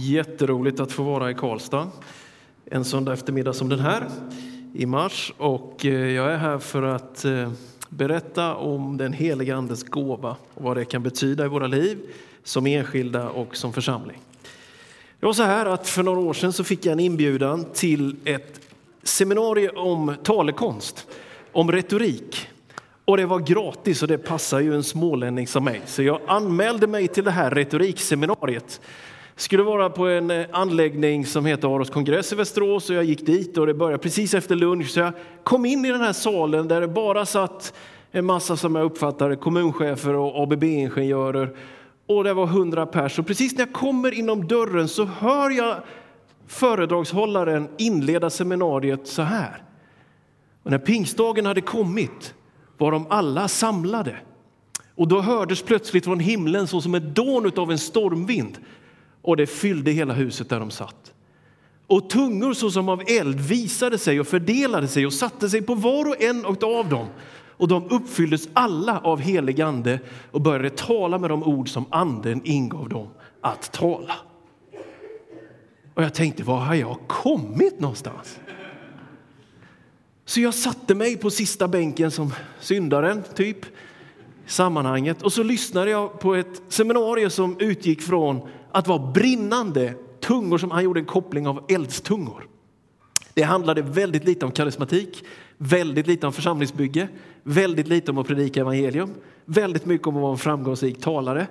Jätteroligt att få vara i Karlstad en söndag eftermiddag som den här i mars. Och eh, jag är här för att eh, berätta om den heliga Andes gåva och vad det kan betyda i våra liv som enskilda och som församling. Det var så här att för några år sedan så fick jag en inbjudan till ett seminarium om talekonst, om retorik. Och det var gratis och det passar ju en smålänning som mig. Så jag anmälde mig till det här retorikseminariet skulle vara på en eh, anläggning som heter Aros kongress i Västerås och jag gick dit och det började precis efter lunch. Så jag kom in i den här salen där det bara satt en massa som jag uppfattade kommunchefer och ABB-ingenjörer och det var hundra pers. Och precis när jag kommer inom dörren så hör jag föredragshållaren inleda seminariet så här. Och när pingstdagen hade kommit var de alla samlade. Och då hördes plötsligt från himlen så som ett dån av en stormvind och det fyllde hela huset där de satt. Och tungor såsom av eld visade sig och fördelade sig och satte sig på var och en av dem. Och de uppfylldes alla av helig ande och började tala med de ord som anden ingav dem att tala. Och jag tänkte, var har jag kommit någonstans? Så jag satte mig på sista bänken som syndaren, typ, i sammanhanget. Och så lyssnade jag på ett seminarium som utgick från att vara brinnande tungor som han gjorde en koppling av eldstungor. Det handlade väldigt lite om karismatik, väldigt lite om församlingsbygge, väldigt lite om att predika evangelium, väldigt mycket om att vara en framgångsrik talare.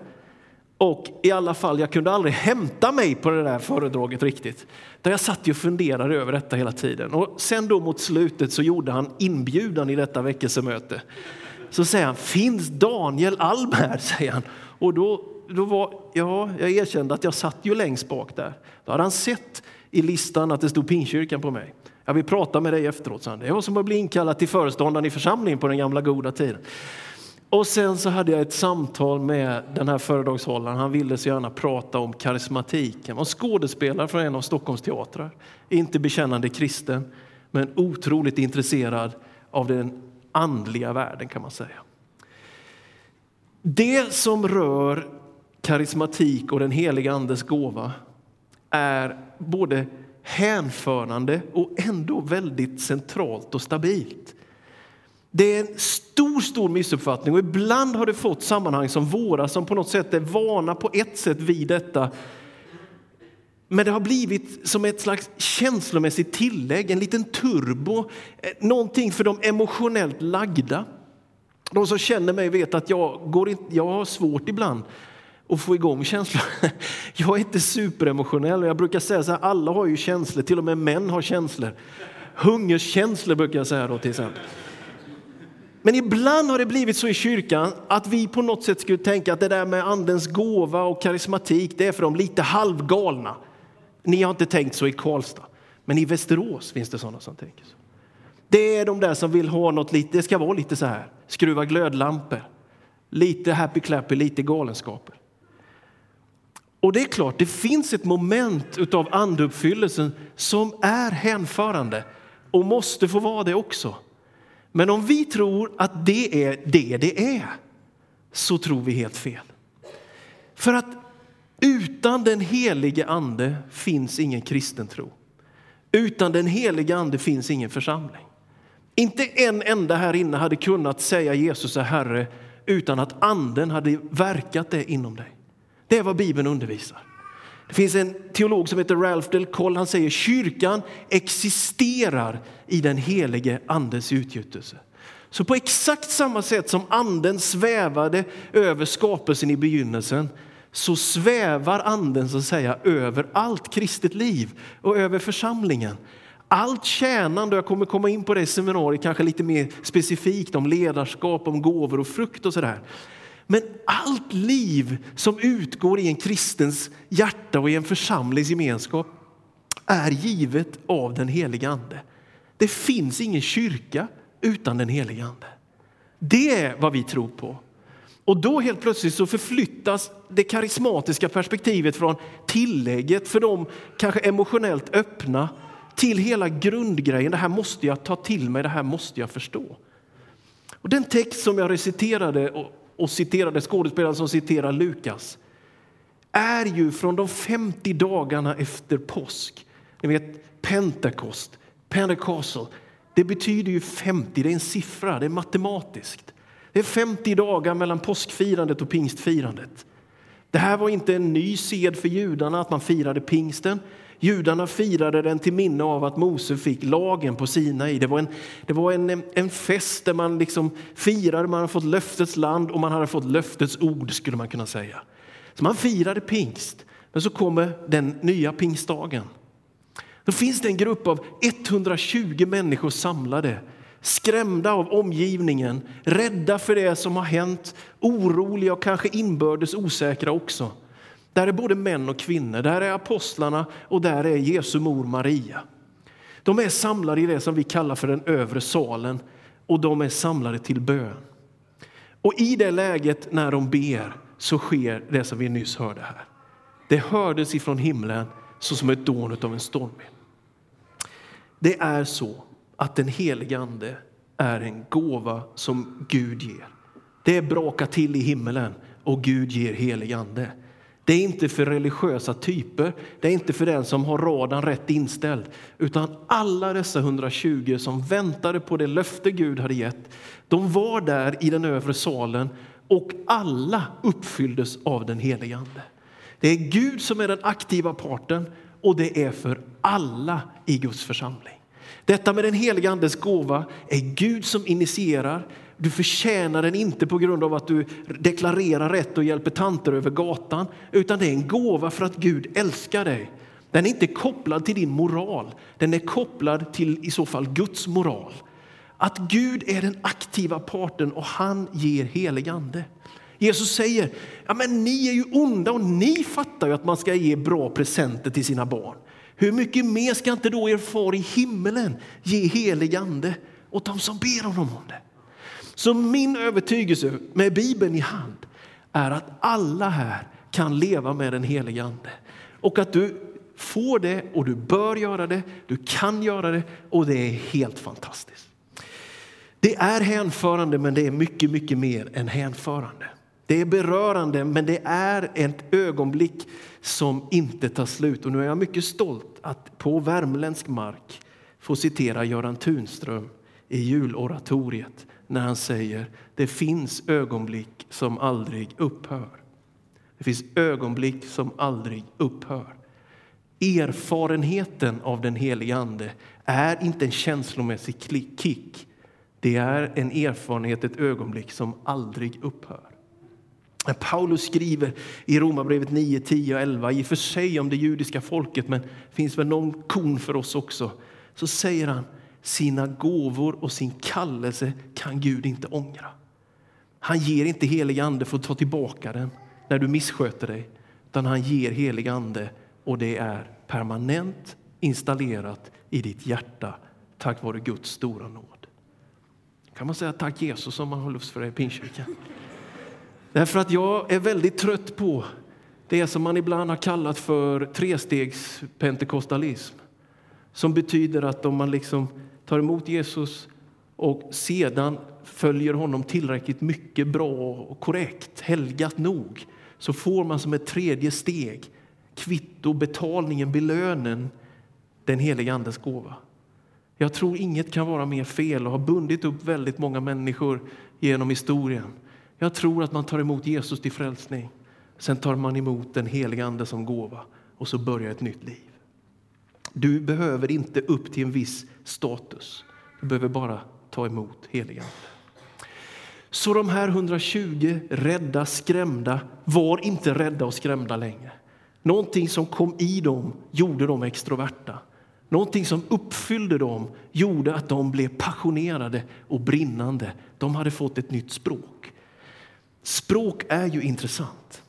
Och i alla fall, jag kunde aldrig hämta mig på det där föredraget riktigt. Där jag satt och funderade över detta hela tiden. Och sen då mot slutet så gjorde han inbjudan i detta väckelsemöte. Så säger han, finns Daniel Alm här? Säger han. Och då då var, ja, jag erkände att jag satt ju längst bak där. Då hade han sett i listan att det stod Pinkyrkan på mig. Jag vill prata med dig efteråt, sa han. Det var som att bli inkallad till föreståndaren i församlingen på den gamla goda tiden. Och sen så hade jag ett samtal med den här föredragshållaren. Han ville så gärna prata om karismatiken. Han var skådespelare från en av Stockholms teatrar. Inte bekännande kristen, men otroligt intresserad av den andliga världen kan man säga. Det som rör karismatik och den heliga Andes gåva är både hänförande och ändå väldigt centralt och stabilt. Det är en stor, stor missuppfattning och ibland har det fått sammanhang som våra som på något sätt är vana på ett sätt vid detta. Men det har blivit som ett slags känslomässigt tillägg, en liten turbo, eh, någonting för de emotionellt lagda. De som känner mig vet att jag, går in, jag har svårt ibland och få igång känslor. Jag är inte superemotionell och jag brukar säga så här, alla har ju känslor, till och med män har känslor. Hungerskänslor brukar jag säga då till exempel. Men ibland har det blivit så i kyrkan att vi på något sätt skulle tänka att det där med andens gåva och karismatik, det är för de lite halvgalna. Ni har inte tänkt så i Karlstad, men i Västerås finns det sådana som tänker så. Det är de där som vill ha något lite, det ska vara lite så här, skruva glödlampor, lite happy clappy, lite galenskaper. Och det är klart, det finns ett moment av andeuppfyllelsen som är hänförande och måste få vara det också. Men om vi tror att det är det det är, så tror vi helt fel. För att utan den helige ande finns ingen kristen tro. Utan den helige ande finns ingen församling. Inte en enda här inne hade kunnat säga Jesus är Herre utan att anden hade verkat det inom dig. Det är vad Bibeln undervisar. Det finns en teolog som heter Ralph Del Coll. Han säger kyrkan existerar i den helige andens utgjutelse. Så på exakt samma sätt som anden svävade över skapelsen i begynnelsen så svävar anden så att säga över allt kristet liv och över församlingen. Allt tjänande, jag kommer komma in på det i seminariet, kanske lite mer specifikt om ledarskap, om gåvor och frukt och sådär. Men allt liv som utgår i en kristens hjärta och i en församlings gemenskap är givet av den helige Ande. Det finns ingen kyrka utan den helige Ande. Det är vad vi tror på. Och då helt plötsligt så förflyttas det karismatiska perspektivet från tillägget för de kanske emotionellt öppna till hela grundgrejen. Det här måste jag ta till mig, det här måste jag förstå. Och den text som jag reciterade och och citerade skådespelaren som citerar Lukas är ju från de 50 dagarna efter påsk. Ni vet Pentecost, Pentecostal. Det betyder ju 50, det är en siffra, det är matematiskt. Det är 50 dagar mellan påskfirandet och pingstfirandet. Det här var inte en ny sed för judarna att man firade pingsten. Judarna firade den till minne av att Mose fick lagen på Sinai. Det var en, det var en, en fest där man liksom firade, man hade fått löftets land och man hade fått löftets ord skulle man kunna säga. Så man firade pingst, men så kommer den nya pingstdagen. Då finns det en grupp av 120 människor samlade skrämda av omgivningen, rädda för det som har hänt, oroliga och kanske inbördes osäkra också. Där är både män och kvinnor, där är apostlarna och där är Jesu mor Maria. De är samlade i det som vi kallar för den övre salen och de är samlade till bön. Och i det läget när de ber så sker det som vi nyss hörde här. Det hördes ifrån himlen så som ett dån av en stormvind. Det är så att den helige Ande är en gåva som Gud ger. Det brakar till i himmelen och Gud ger helig Ande. Det är inte för religiösa typer, det är inte för den som har radan rätt inställd, utan alla dessa 120 som väntade på det löfte Gud hade gett, de var där i den övre salen och alla uppfylldes av den helige Ande. Det är Gud som är den aktiva parten och det är för alla i Guds församling. Detta med den helige Andes gåva är Gud som initierar. Du förtjänar den inte på grund av att du deklarerar rätt och hjälper tanter över gatan, utan det är en gåva för att Gud älskar dig. Den är inte kopplad till din moral, den är kopplad till i så fall Guds moral. Att Gud är den aktiva parten och han ger helig ande. Jesus säger, ja men ni är ju onda och ni fattar ju att man ska ge bra presenter till sina barn. Hur mycket mer ska inte då er far i himmelen ge helig ande åt dem som ber honom om det? Så min övertygelse med Bibeln i hand är att alla här kan leva med den helige ande och att du får det och du bör göra det, du kan göra det och det är helt fantastiskt. Det är hänförande men det är mycket, mycket mer än hänförande. Det är berörande, men det är ett ögonblick som inte tar slut. Och nu är jag mycket stolt att på värmländsk mark få citera Göran Tunström i juloratoriet när han säger det finns ögonblick som aldrig upphör. Det finns ögonblick som aldrig upphör. Erfarenheten av den helige Ande är inte en känslomässig kick. Det är en erfarenhet, ett ögonblick som aldrig upphör. När Paulus skriver i Romarbrevet 9, 10 och 11, i och för sig om det judiska folket, men finns väl någon kon för oss också. Så säger han, sina gåvor och sin kallelse kan Gud inte ångra. Han ger inte helig ande för att ta tillbaka den när du missköter dig, utan han ger helig ande och det är permanent installerat i ditt hjärta tack vare Guds stora nåd. Kan man säga tack Jesus om man har lust för det i Pingstkyrkan? Därför att jag är väldigt trött på det som man ibland har kallat för trestegspentekostalism. Som betyder att om man liksom tar emot Jesus och sedan följer honom tillräckligt mycket bra och korrekt, helgat nog, så får man som ett tredje steg kvitto, betalningen, belönen, den heliga Andes gåva. Jag tror inget kan vara mer fel och har bundit upp väldigt många människor genom historien jag tror att man tar emot Jesus till frälsning. Sen tar man emot den heliga Ande som gåva och så börjar ett nytt liv. Du behöver inte upp till en viss status. Du behöver bara ta emot heliga Ande. Så de här 120 rädda, skrämda var inte rädda och skrämda längre. Någonting som kom i dem gjorde dem extroverta. Någonting som uppfyllde dem gjorde att de blev passionerade och brinnande. De hade fått ett nytt språk. Språk är ju intressant.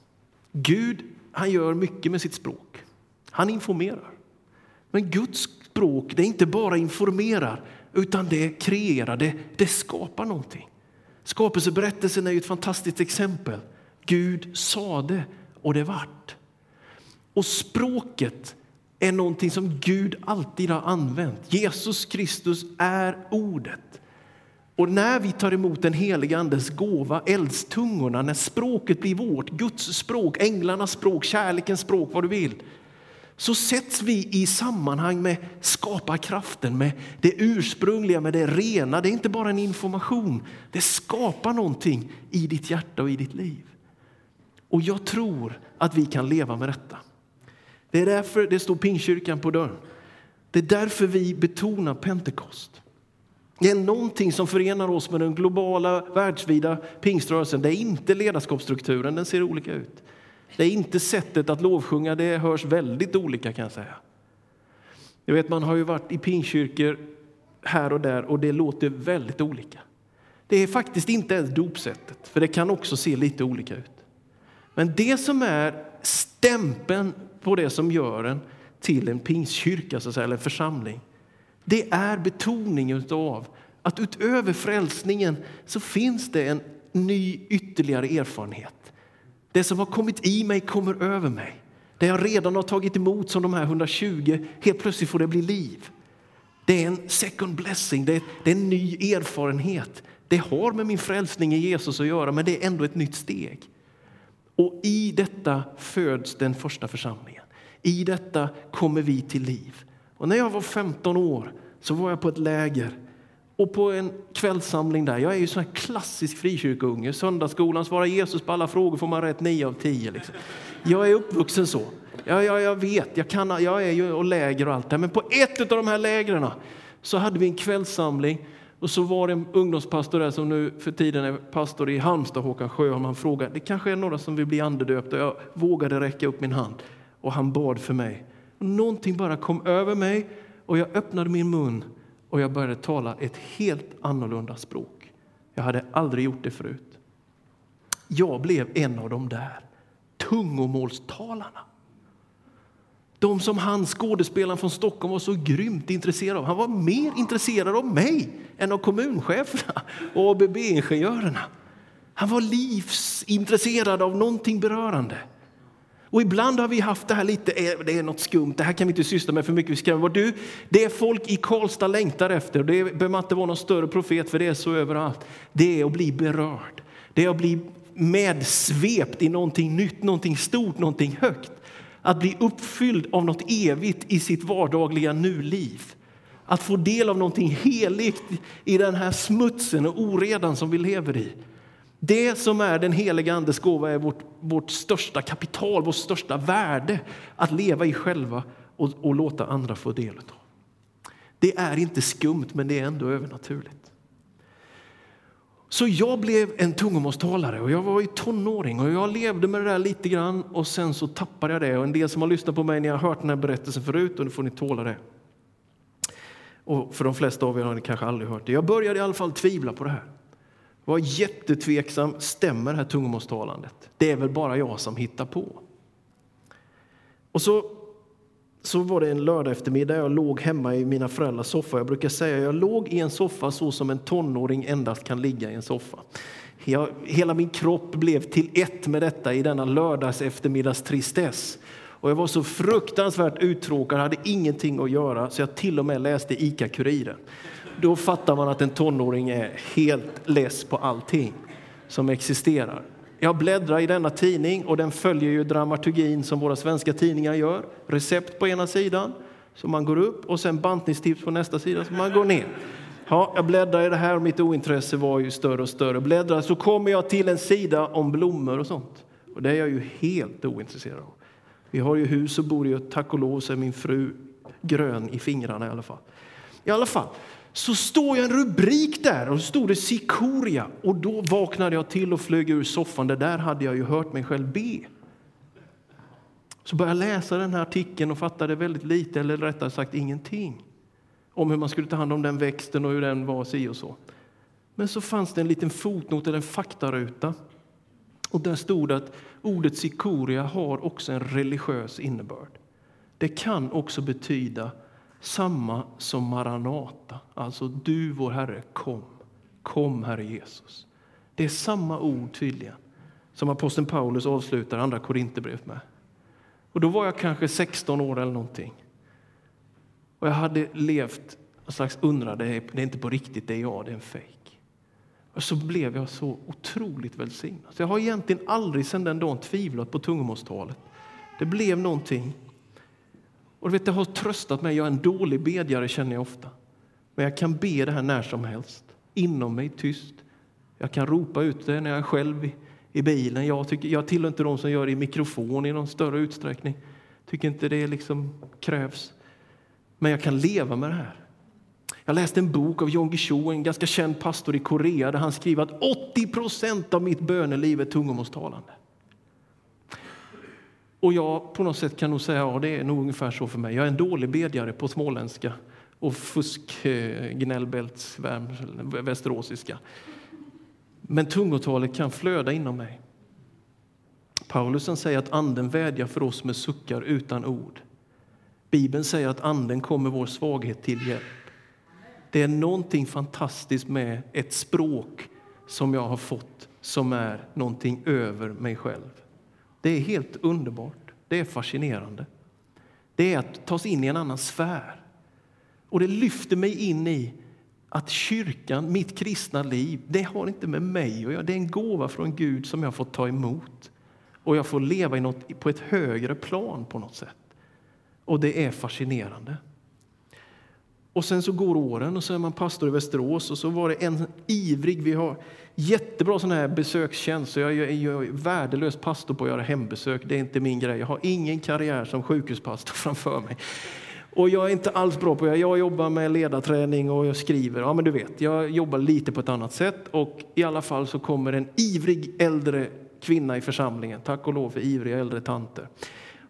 Gud han gör mycket med sitt språk. Han informerar. Men Guds språk det inte bara informerar, utan det kreerar, det, det skapar någonting. Skapelseberättelsen är ju ett fantastiskt exempel. Gud sade och det vart. Och språket är någonting som Gud alltid har använt. Jesus Kristus är ordet. Och när vi tar emot den helige Andes gåva, eldstungorna, när språket blir vårt, Guds språk, änglarnas språk, kärlekens språk, vad du vill, så sätts vi i sammanhang med skaparkraften, med det ursprungliga, med det rena. Det är inte bara en information, det skapar någonting i ditt hjärta och i ditt liv. Och jag tror att vi kan leva med detta. Det är därför det står pingkyrkan på dörren. Det är därför vi betonar Pentekost. Det är någonting som förenar oss med den globala, världsvida pingströrelsen. Det är inte ledarskapsstrukturen, den ser olika ut. Det är inte sättet att lovsjunga, det hörs väldigt olika kan jag säga. Jag vet, man har ju varit i pingstkyrkor här och där och det låter väldigt olika. Det är faktiskt inte ens dopsättet, för det kan också se lite olika ut. Men det som är stämpeln på det som gör en till en pingstkyrka, så att säga, eller en församling, det är betoningen av att utöver frälsningen så finns det en ny ytterligare erfarenhet. Det som har kommit i mig kommer över mig. Det jag redan har tagit emot som de här 120, helt plötsligt får det bli liv. Det är en second blessing, det är, det är en ny erfarenhet. Det har med min frälsning i Jesus att göra, men det är ändå ett nytt steg. Och i detta föds den första församlingen. I detta kommer vi till liv. Och när jag var 15 år så var jag på ett läger och på en kvällssamling där. Jag är ju sån här klassisk frikyrkounge. Söndagsskolan svarar Jesus på alla frågor får man rätt 9 av 10. Liksom. Jag är uppvuxen så. Ja, ja, jag vet, jag, kan, jag är ju och läger och allt det Men på ett av de här lägren så hade vi en kvällssamling och så var det en ungdomspastor där som nu för tiden är pastor i Halmstad, Håkan Sjöholm. Han frågade, det kanske är några som vill bli andedöpta. Jag vågade räcka upp min hand och han bad för mig. Någonting bara kom över mig och jag öppnade min mun och jag började tala ett helt annorlunda språk. Jag hade aldrig gjort det förut. Jag blev en av de där tungomålstalarna. De som han, skådespelaren från Stockholm, var så grymt intresserad av. Han var mer intresserad av mig än av kommuncheferna och ABB-ingenjörerna. Han var livsintresserad av någonting berörande. Och ibland har vi haft det här lite, eh, det är något skumt, det här kan vi inte syssla med för mycket. Vi skrämmer. Du, det är folk i Karlstad längtar efter, det behöver man inte vara någon större profet för det är så överallt. Det är att bli berörd, det är att bli medsvept i någonting nytt, någonting stort, någonting högt. Att bli uppfylld av något evigt i sitt vardagliga nuliv. Att få del av någonting heligt i den här smutsen och oredan som vi lever i. Det som är den heliga Andes gåva är vårt, vårt största kapital, vårt största värde att leva i själva och, och låta andra få del av. Det är inte skumt, men det är ändå övernaturligt. Så jag blev en tungomålstalare och jag var i tonåring och jag levde med det där lite grann och sen så tappade jag det. Och en del som har lyssnat på mig, ni har hört den här berättelsen förut och nu får ni tåla det. Och för de flesta av er har ni kanske aldrig hört det. Jag började i alla fall tvivla på det här var jättetveksam. Stämmer det här tungomålstalandet? Det är väl bara jag som hittar på? Och så, så var det en lördag eftermiddag. Jag låg hemma i mina föräldrars soffa. Jag brukar säga jag låg i en soffa så som en tonåring endast kan ligga i en soffa. Jag, hela min kropp blev till ett med detta i denna lördags eftermiddags tristess. Och jag var så fruktansvärt uttråkad, hade ingenting att göra så jag till och med läste ICA-Kuriren då fattar man att en tonåring är helt less på allting som existerar. Jag bläddrar i denna tidning och den följer ju dramaturgin som våra svenska tidningar gör. Recept på ena sidan, så man går upp och sen bantningstips på nästa sida, så man går ner. Ja, jag bläddrar i det här och mitt ointresse var ju större och större. Bläddrar så kommer jag till en sida om blommor och sånt. Och det är jag ju helt ointresserad av. Vi har ju hus och bor ju, tack och lov så är min fru grön i fingrarna i alla fall. I alla fall, så står jag en rubrik där och stod det Sikoria och då vaknade jag till och flög ur soffan. Det där hade jag ju hört mig själv be. Så började jag läsa den här artikeln och fattade väldigt lite, eller rättare sagt ingenting, om hur man skulle ta hand om den växten och hur den var si och så. Men så fanns det en liten fotnot eller en faktaruta och där stod att ordet sikoria har också en religiös innebörd. Det kan också betyda samma som Maranata, alltså du vår Herre, kom. Kom Herre Jesus. Det är samma ord tydligen som aposteln Paulus avslutar andra Korinthierbrevet med. Och då var jag kanske 16 år eller någonting. Och jag hade levt en slags undran, det är, det är inte på riktigt, det är jag, det är en fejk. Och så blev jag så otroligt välsignad. Så jag har egentligen aldrig sedan den dagen tvivlat på tungomålstalet. Det blev någonting. Och vet, det har tröstat mig. Jag är en dålig bedjare känner jag ofta. Men jag kan be det här när som helst. Inom mig, tyst. Jag kan ropa ut det när jag är själv i, i bilen. Jag, tycker, jag tillhör inte de som gör det i mikrofon i någon större utsträckning. Tycker inte det liksom krävs. Men jag kan leva med det här. Jag läste en bok av Jon Cho, en ganska känd pastor i Korea, där han skriver att 80 procent av mitt böneliv är tungomålstalande. Och jag på något sätt kan nog säga ja, det är nog ungefär så för mig. Jag är en dålig bedjare på småländska och fusk eh, gnällbälts västeråsiska. Men tungotalet kan flöda inom mig. Paulusen säger att anden vädjar för oss med suckar utan ord. Bibeln säger att anden kommer vår svaghet till hjälp. Det är någonting fantastiskt med ett språk som jag har fått som är någonting över mig själv. Det är helt underbart. Det är fascinerande. Det är att ta sig in i en annan sfär. Och det lyfter mig in i att kyrkan, mitt kristna liv, det har inte med mig att göra. Det är en gåva från Gud som jag får ta emot. Och jag får leva i något, på ett högre plan på något sätt. Och det är fascinerande. Och sen så går åren och så är man pastor i Västerås och så var det en ivrig, vi har jättebra sån här besökstjänst så jag är, jag är värdelös pastor på att göra hembesök, det är inte min grej. Jag har ingen karriär som sjukhuspastor framför mig. Och jag är inte alls bra på det. Jag jobbar med ledarträning och jag skriver. Ja, men du vet, jag jobbar lite på ett annat sätt och i alla fall så kommer en ivrig äldre kvinna i församlingen. Tack och lov för ivriga äldre tanter.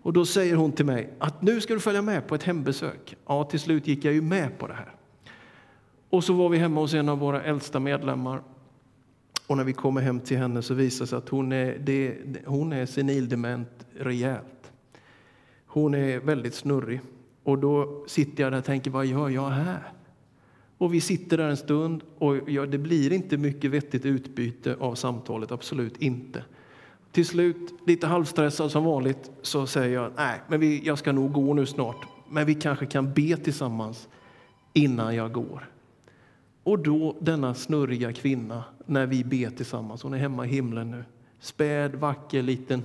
Och då säger hon till mig att nu ska du följa med på ett hembesök. Ja, till slut gick jag ju med på det här. Och så var vi hemma hos en av våra äldsta medlemmar. Och när vi kommer hem till henne så visar det sig att hon är, det, hon är senildement rejält. Hon är väldigt snurrig. Och då sitter jag där och tänker, vad gör jag här? Och vi sitter där en stund och ja, det blir inte mycket vettigt utbyte av samtalet, absolut inte. Till slut, lite halvstressad som vanligt, så säger jag nej, men vi, jag ska nog gå nu snart. Men vi kanske kan be tillsammans innan jag går. Och då denna snurriga kvinna, när vi ber tillsammans, hon är hemma i himlen nu. Späd, vacker, liten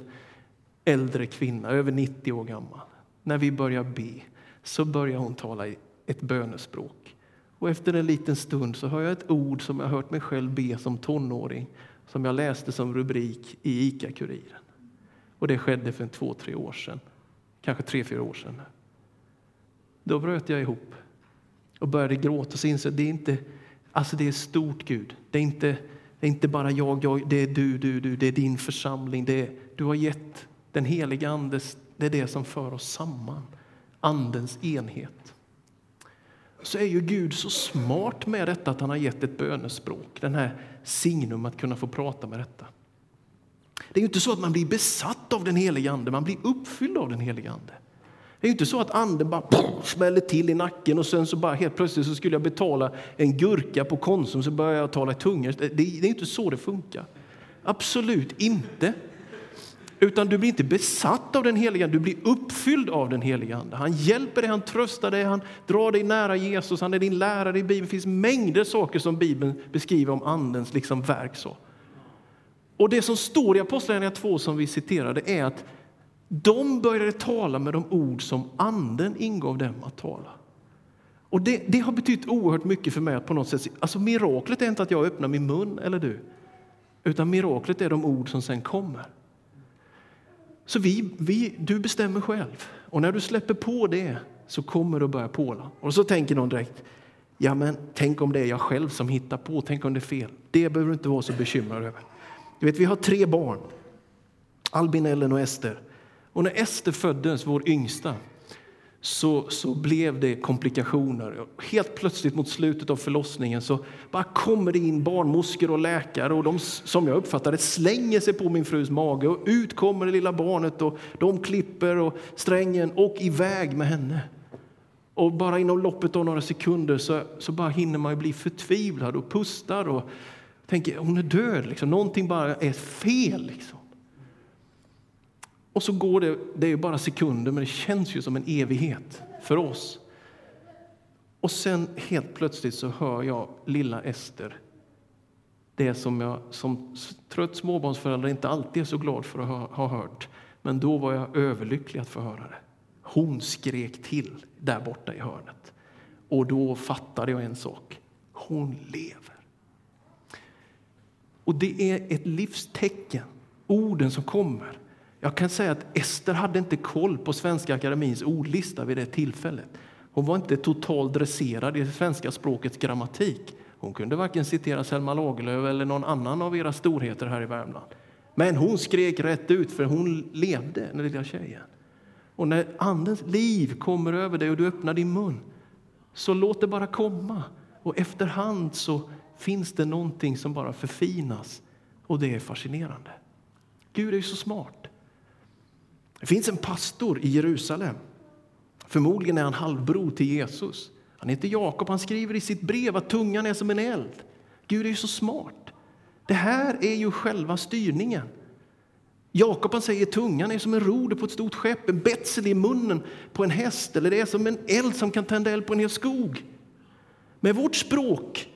äldre kvinna, över 90 år gammal. När vi börjar be så börjar hon tala ett bönespråk. Och efter en liten stund så hör jag ett ord som jag hört mig själv be som tonåring som jag läste som rubrik i ICA-Kuriren. Och det skedde för två, tre år sedan. Kanske tre, fyra år sedan. Då bröt jag ihop och började gråta och insåg det är inte, alltså det är stort Gud. Det är inte, det är inte bara jag, jag, det är du, du, du, det är din församling. Det är, du har gett den heliga Andes, det är det som för oss samman. Andens enhet så är ju Gud så smart med detta att han har gett ett bönespråk, den här signum att kunna få prata med detta. Det är ju inte så att man blir besatt av den helige Ande, man blir uppfylld av den helige Ande. Det är ju inte så att anden bara smäller till i nacken och sen så bara helt plötsligt så skulle jag betala en gurka på Konsum så börjar jag tala i tungor. Det, det är inte så det funkar. Absolut inte. Utan du blir inte besatt av den heliga du blir uppfylld av den heliga Ande. Han hjälper dig, han tröstar dig, han drar dig nära Jesus, han är din lärare i Bibeln. Det finns mängder saker som Bibeln beskriver om Andens liksom verk. Så. Och det som står i Apostlagärningarna 2 som vi citerade är att de började tala med de ord som Anden ingav dem att tala. Och det, det har betytt oerhört mycket för mig. på något sätt, alltså Miraklet är inte att jag öppnar min mun eller du, utan miraklet är de ord som sen kommer. Så vi, vi, du bestämmer själv. Och när du släpper på det så kommer du börja påla. Och så tänker någon direkt, ja men tänk om det är jag själv som hittar på, tänk om det är fel. Det behöver du inte vara så bekymrad över. Du vet, vi har tre barn, Albin, Ellen och Ester. Och när Ester föddes, vår yngsta, så, så blev det komplikationer. Helt plötsligt mot slutet av förlossningen så bara kommer det in barnmorskor och läkare och de som jag uppfattar det slänger sig på min frus mage och ut kommer det lilla barnet och de klipper och strängen och iväg med henne. Och bara inom loppet av några sekunder så, så bara hinner man bli förtvivlad och pustar och tänker hon är död. Liksom. Någonting bara är fel. Liksom. Och så går det, det är bara sekunder, men det känns ju som en evighet för oss. Och sen helt plötsligt så hör jag lilla Ester Det som jag som trött småbarnsförälder inte alltid är så glad för att ha, ha hört. Men då var jag överlycklig att få höra det. Hon skrek till där borta i hörnet. Och då fattade jag en sak. Hon lever. Och det är ett livstecken, orden som kommer. Jag kan säga att Ester hade inte koll på Svenska Akademins ordlista vid det tillfället. Hon var inte totalt dresserad i svenska språkets grammatik. Hon kunde varken citera Selma Lagerlöf eller någon annan av era storheter här i Värmland. Men hon skrek rätt ut, för hon levde, den lilla tjejen. Och när Andens liv kommer över dig och du öppnar din mun, så låt det bara komma. Och efterhand så finns det någonting som bara förfinas och det är fascinerande. Gud är så smart. Det finns en pastor i Jerusalem. Förmodligen är han halvbror till Jesus. Han heter Jakob. Han skriver i sitt brev att tungan är som en eld. Gud är ju så smart. Det här är ju själva styrningen. Jakob säger tungan är som en roder på ett stort skepp, en betsel i munnen på en häst eller det är som en eld som kan tända eld på en hel skog. Med vårt språk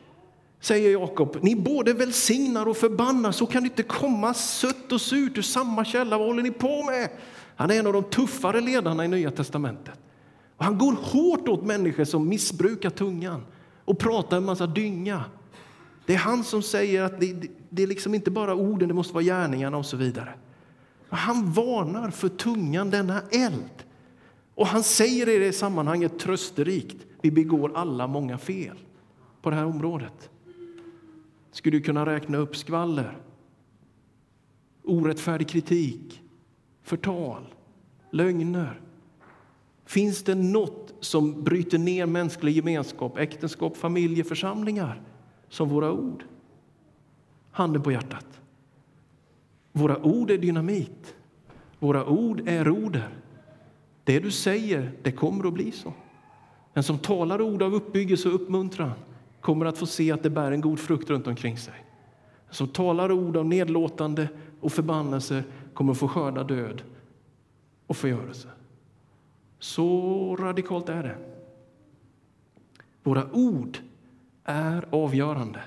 säger Jakob, ni både välsignar och förbannar, så kan det inte komma sött och surt ur samma källa. Vad håller ni på med? Han är en av de tuffare ledarna i Nya testamentet. Och han går hårt åt människor som missbrukar tungan och pratar en massa dynga. Det är han som säger att det, det, det är liksom inte bara orden, det måste vara gärningarna och så vidare. Han varnar för tungan, denna eld. Och han säger i det sammanhanget trösterikt, vi begår alla många fel på det här området. Skulle du kunna räkna upp skvaller, orättfärdig kritik, förtal, lögner. Finns det något som bryter ner mänsklig gemenskap, äktenskap, familjeförsamlingar som våra ord? Handen på hjärtat. Våra ord är dynamit. Våra ord är roder. Det du säger, det kommer att bli så. Den som talar ord av uppbyggelse och uppmuntran kommer att få se att det bär en god frukt runt omkring sig. Den som talar ord av nedlåtande och förbannelse kommer att få skörda död och förgörelse. Så radikalt är det. Våra ord är avgörande.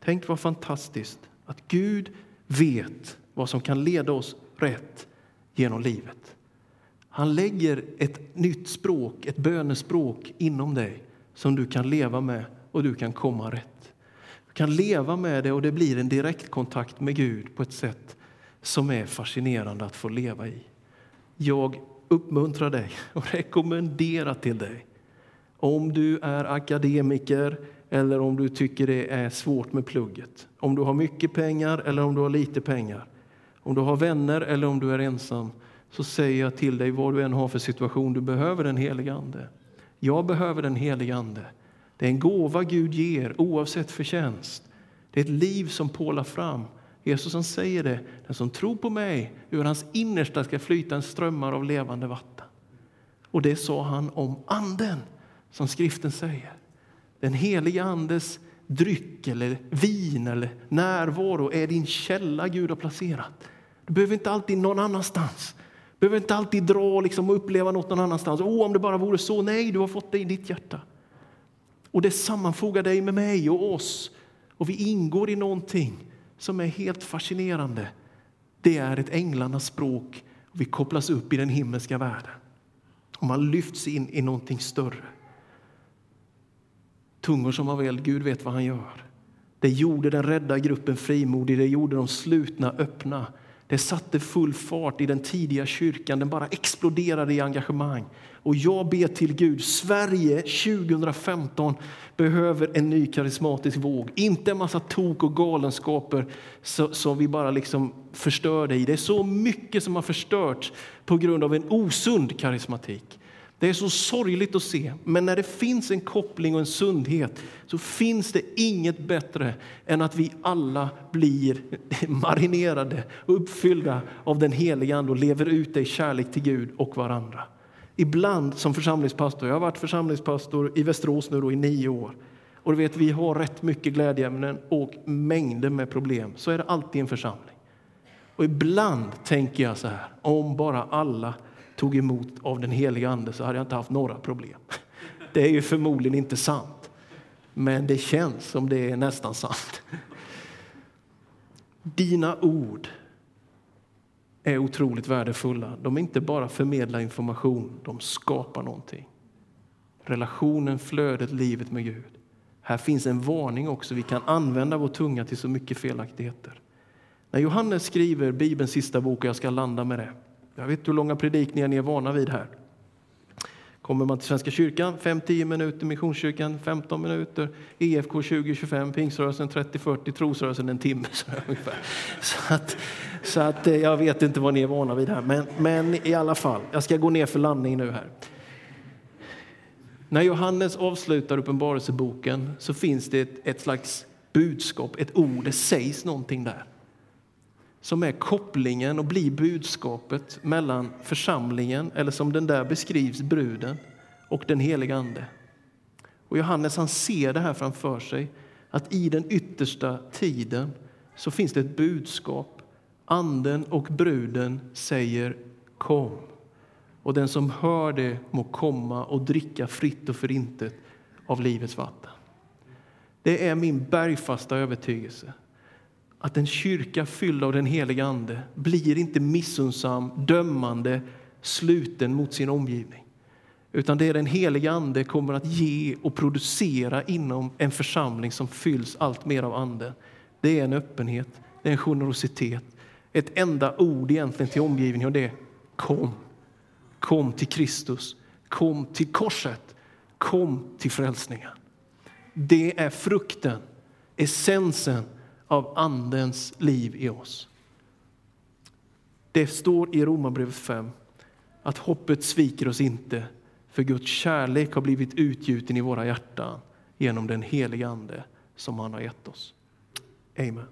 Tänk vad fantastiskt att Gud vet vad som kan leda oss rätt genom livet. Han lägger ett nytt språk, ett bönespråk inom dig som du kan leva med och du kan komma rätt. Du kan leva med det och det blir en direktkontakt med Gud på ett sätt som är fascinerande att få leva i. Jag uppmuntrar dig och rekommenderar till dig om du är akademiker eller om du tycker det är svårt med plugget. Om du har mycket pengar eller om du har lite pengar. Om du har vänner eller om du är ensam så säger jag till dig vad du än har för situation, du behöver den helige Ande. Jag behöver den helige Ande. Det är en gåva Gud ger oavsett förtjänst. Det är ett liv som pålar fram. Jesus han säger det, den som tror på mig, ur hans innersta ska flyta en strömmar av levande vatten. Och det sa han om anden, som skriften säger. Den heliga Andes dryck eller vin eller närvaro är din källa Gud har placerat. Du behöver inte alltid någon annanstans. Du behöver inte alltid dra liksom, och uppleva något någon annanstans. Oh, om det bara vore så. Nej, du har fått det i ditt hjärta. Och det sammanfogar dig med mig och oss. Och vi ingår i någonting som är helt fascinerande. Det är ett änglarnas språk. Vi kopplas upp i den himmelska världen. Och man lyfts in i någonting större. Tungor som har väl, Gud vet vad han gör. Det gjorde den rädda gruppen frimodig, det gjorde de slutna öppna. Det satte full fart i den tidiga kyrkan, den bara exploderade i engagemang. Och jag ber till Gud, Sverige 2015 behöver en ny karismatisk våg. Inte en massa tok och galenskaper som vi bara liksom förstörde i. Det är så mycket som har förstörts på grund av en osund karismatik. Det är så sorgligt att se, men när det finns en koppling och en sundhet så finns det inget bättre än att vi alla blir marinerade och uppfyllda av den heliga Ande och lever ut det i kärlek till Gud och varandra. Ibland som församlingspastor, jag har varit församlingspastor i Västerås nu i nio år, och du vet, vi har rätt mycket glädjeämnen och mängder med problem. Så är det alltid i en församling. Och ibland tänker jag så här, om bara alla tog emot av den heliga Ande så hade jag inte haft några problem. Det är ju förmodligen inte sant, men det känns som det är nästan sant. Dina ord är otroligt värdefulla. De inte bara förmedlar information, de skapar någonting. Relationen, flödet, livet med Gud. Här finns en varning också. Vi kan använda vår tunga till så mycket felaktigheter. När Johannes skriver Bibelns sista bok, och jag ska landa med det. Jag vet hur långa predikningar ni är vana vid här. Kommer man till Svenska kyrkan 5-10 minuter, Missionskyrkan 15 minuter, EFK 20-25, Pingströrelsen 30-40, Trosrörelsen en timme. Så, så, att, så att eh, jag vet inte vad ni är vana vid här, men, men i alla fall, jag ska gå ner för landning nu här. När Johannes avslutar Uppenbarelseboken så finns det ett, ett slags budskap, ett ord, det sägs någonting där som är kopplingen och blir budskapet mellan församlingen, eller som den där beskrivs, bruden, och den heliga Ande. Och Johannes han ser det här framför sig, att i den yttersta tiden så finns det ett budskap. Anden och bruden säger kom. Och den som hör det må komma och dricka fritt och förintet av livets vatten. Det är min bergfasta övertygelse att en kyrka fylld av den heliga Ande blir inte missunnsam, dömande, sluten mot sin omgivning. Utan det den heliga Ande kommer att ge och producera inom en församling som fylls allt mer av Anden. Det är en öppenhet, det är en generositet. Ett enda ord egentligen till omgivningen och det är kom. Kom till Kristus, kom till korset, kom till frälsningen. Det är frukten, essensen av Andens liv i oss. Det står i Romarbrevet 5 att hoppet sviker oss inte för Guds kärlek har blivit utgjuten i våra hjärtan genom den heliga Ande som han har gett oss. Amen.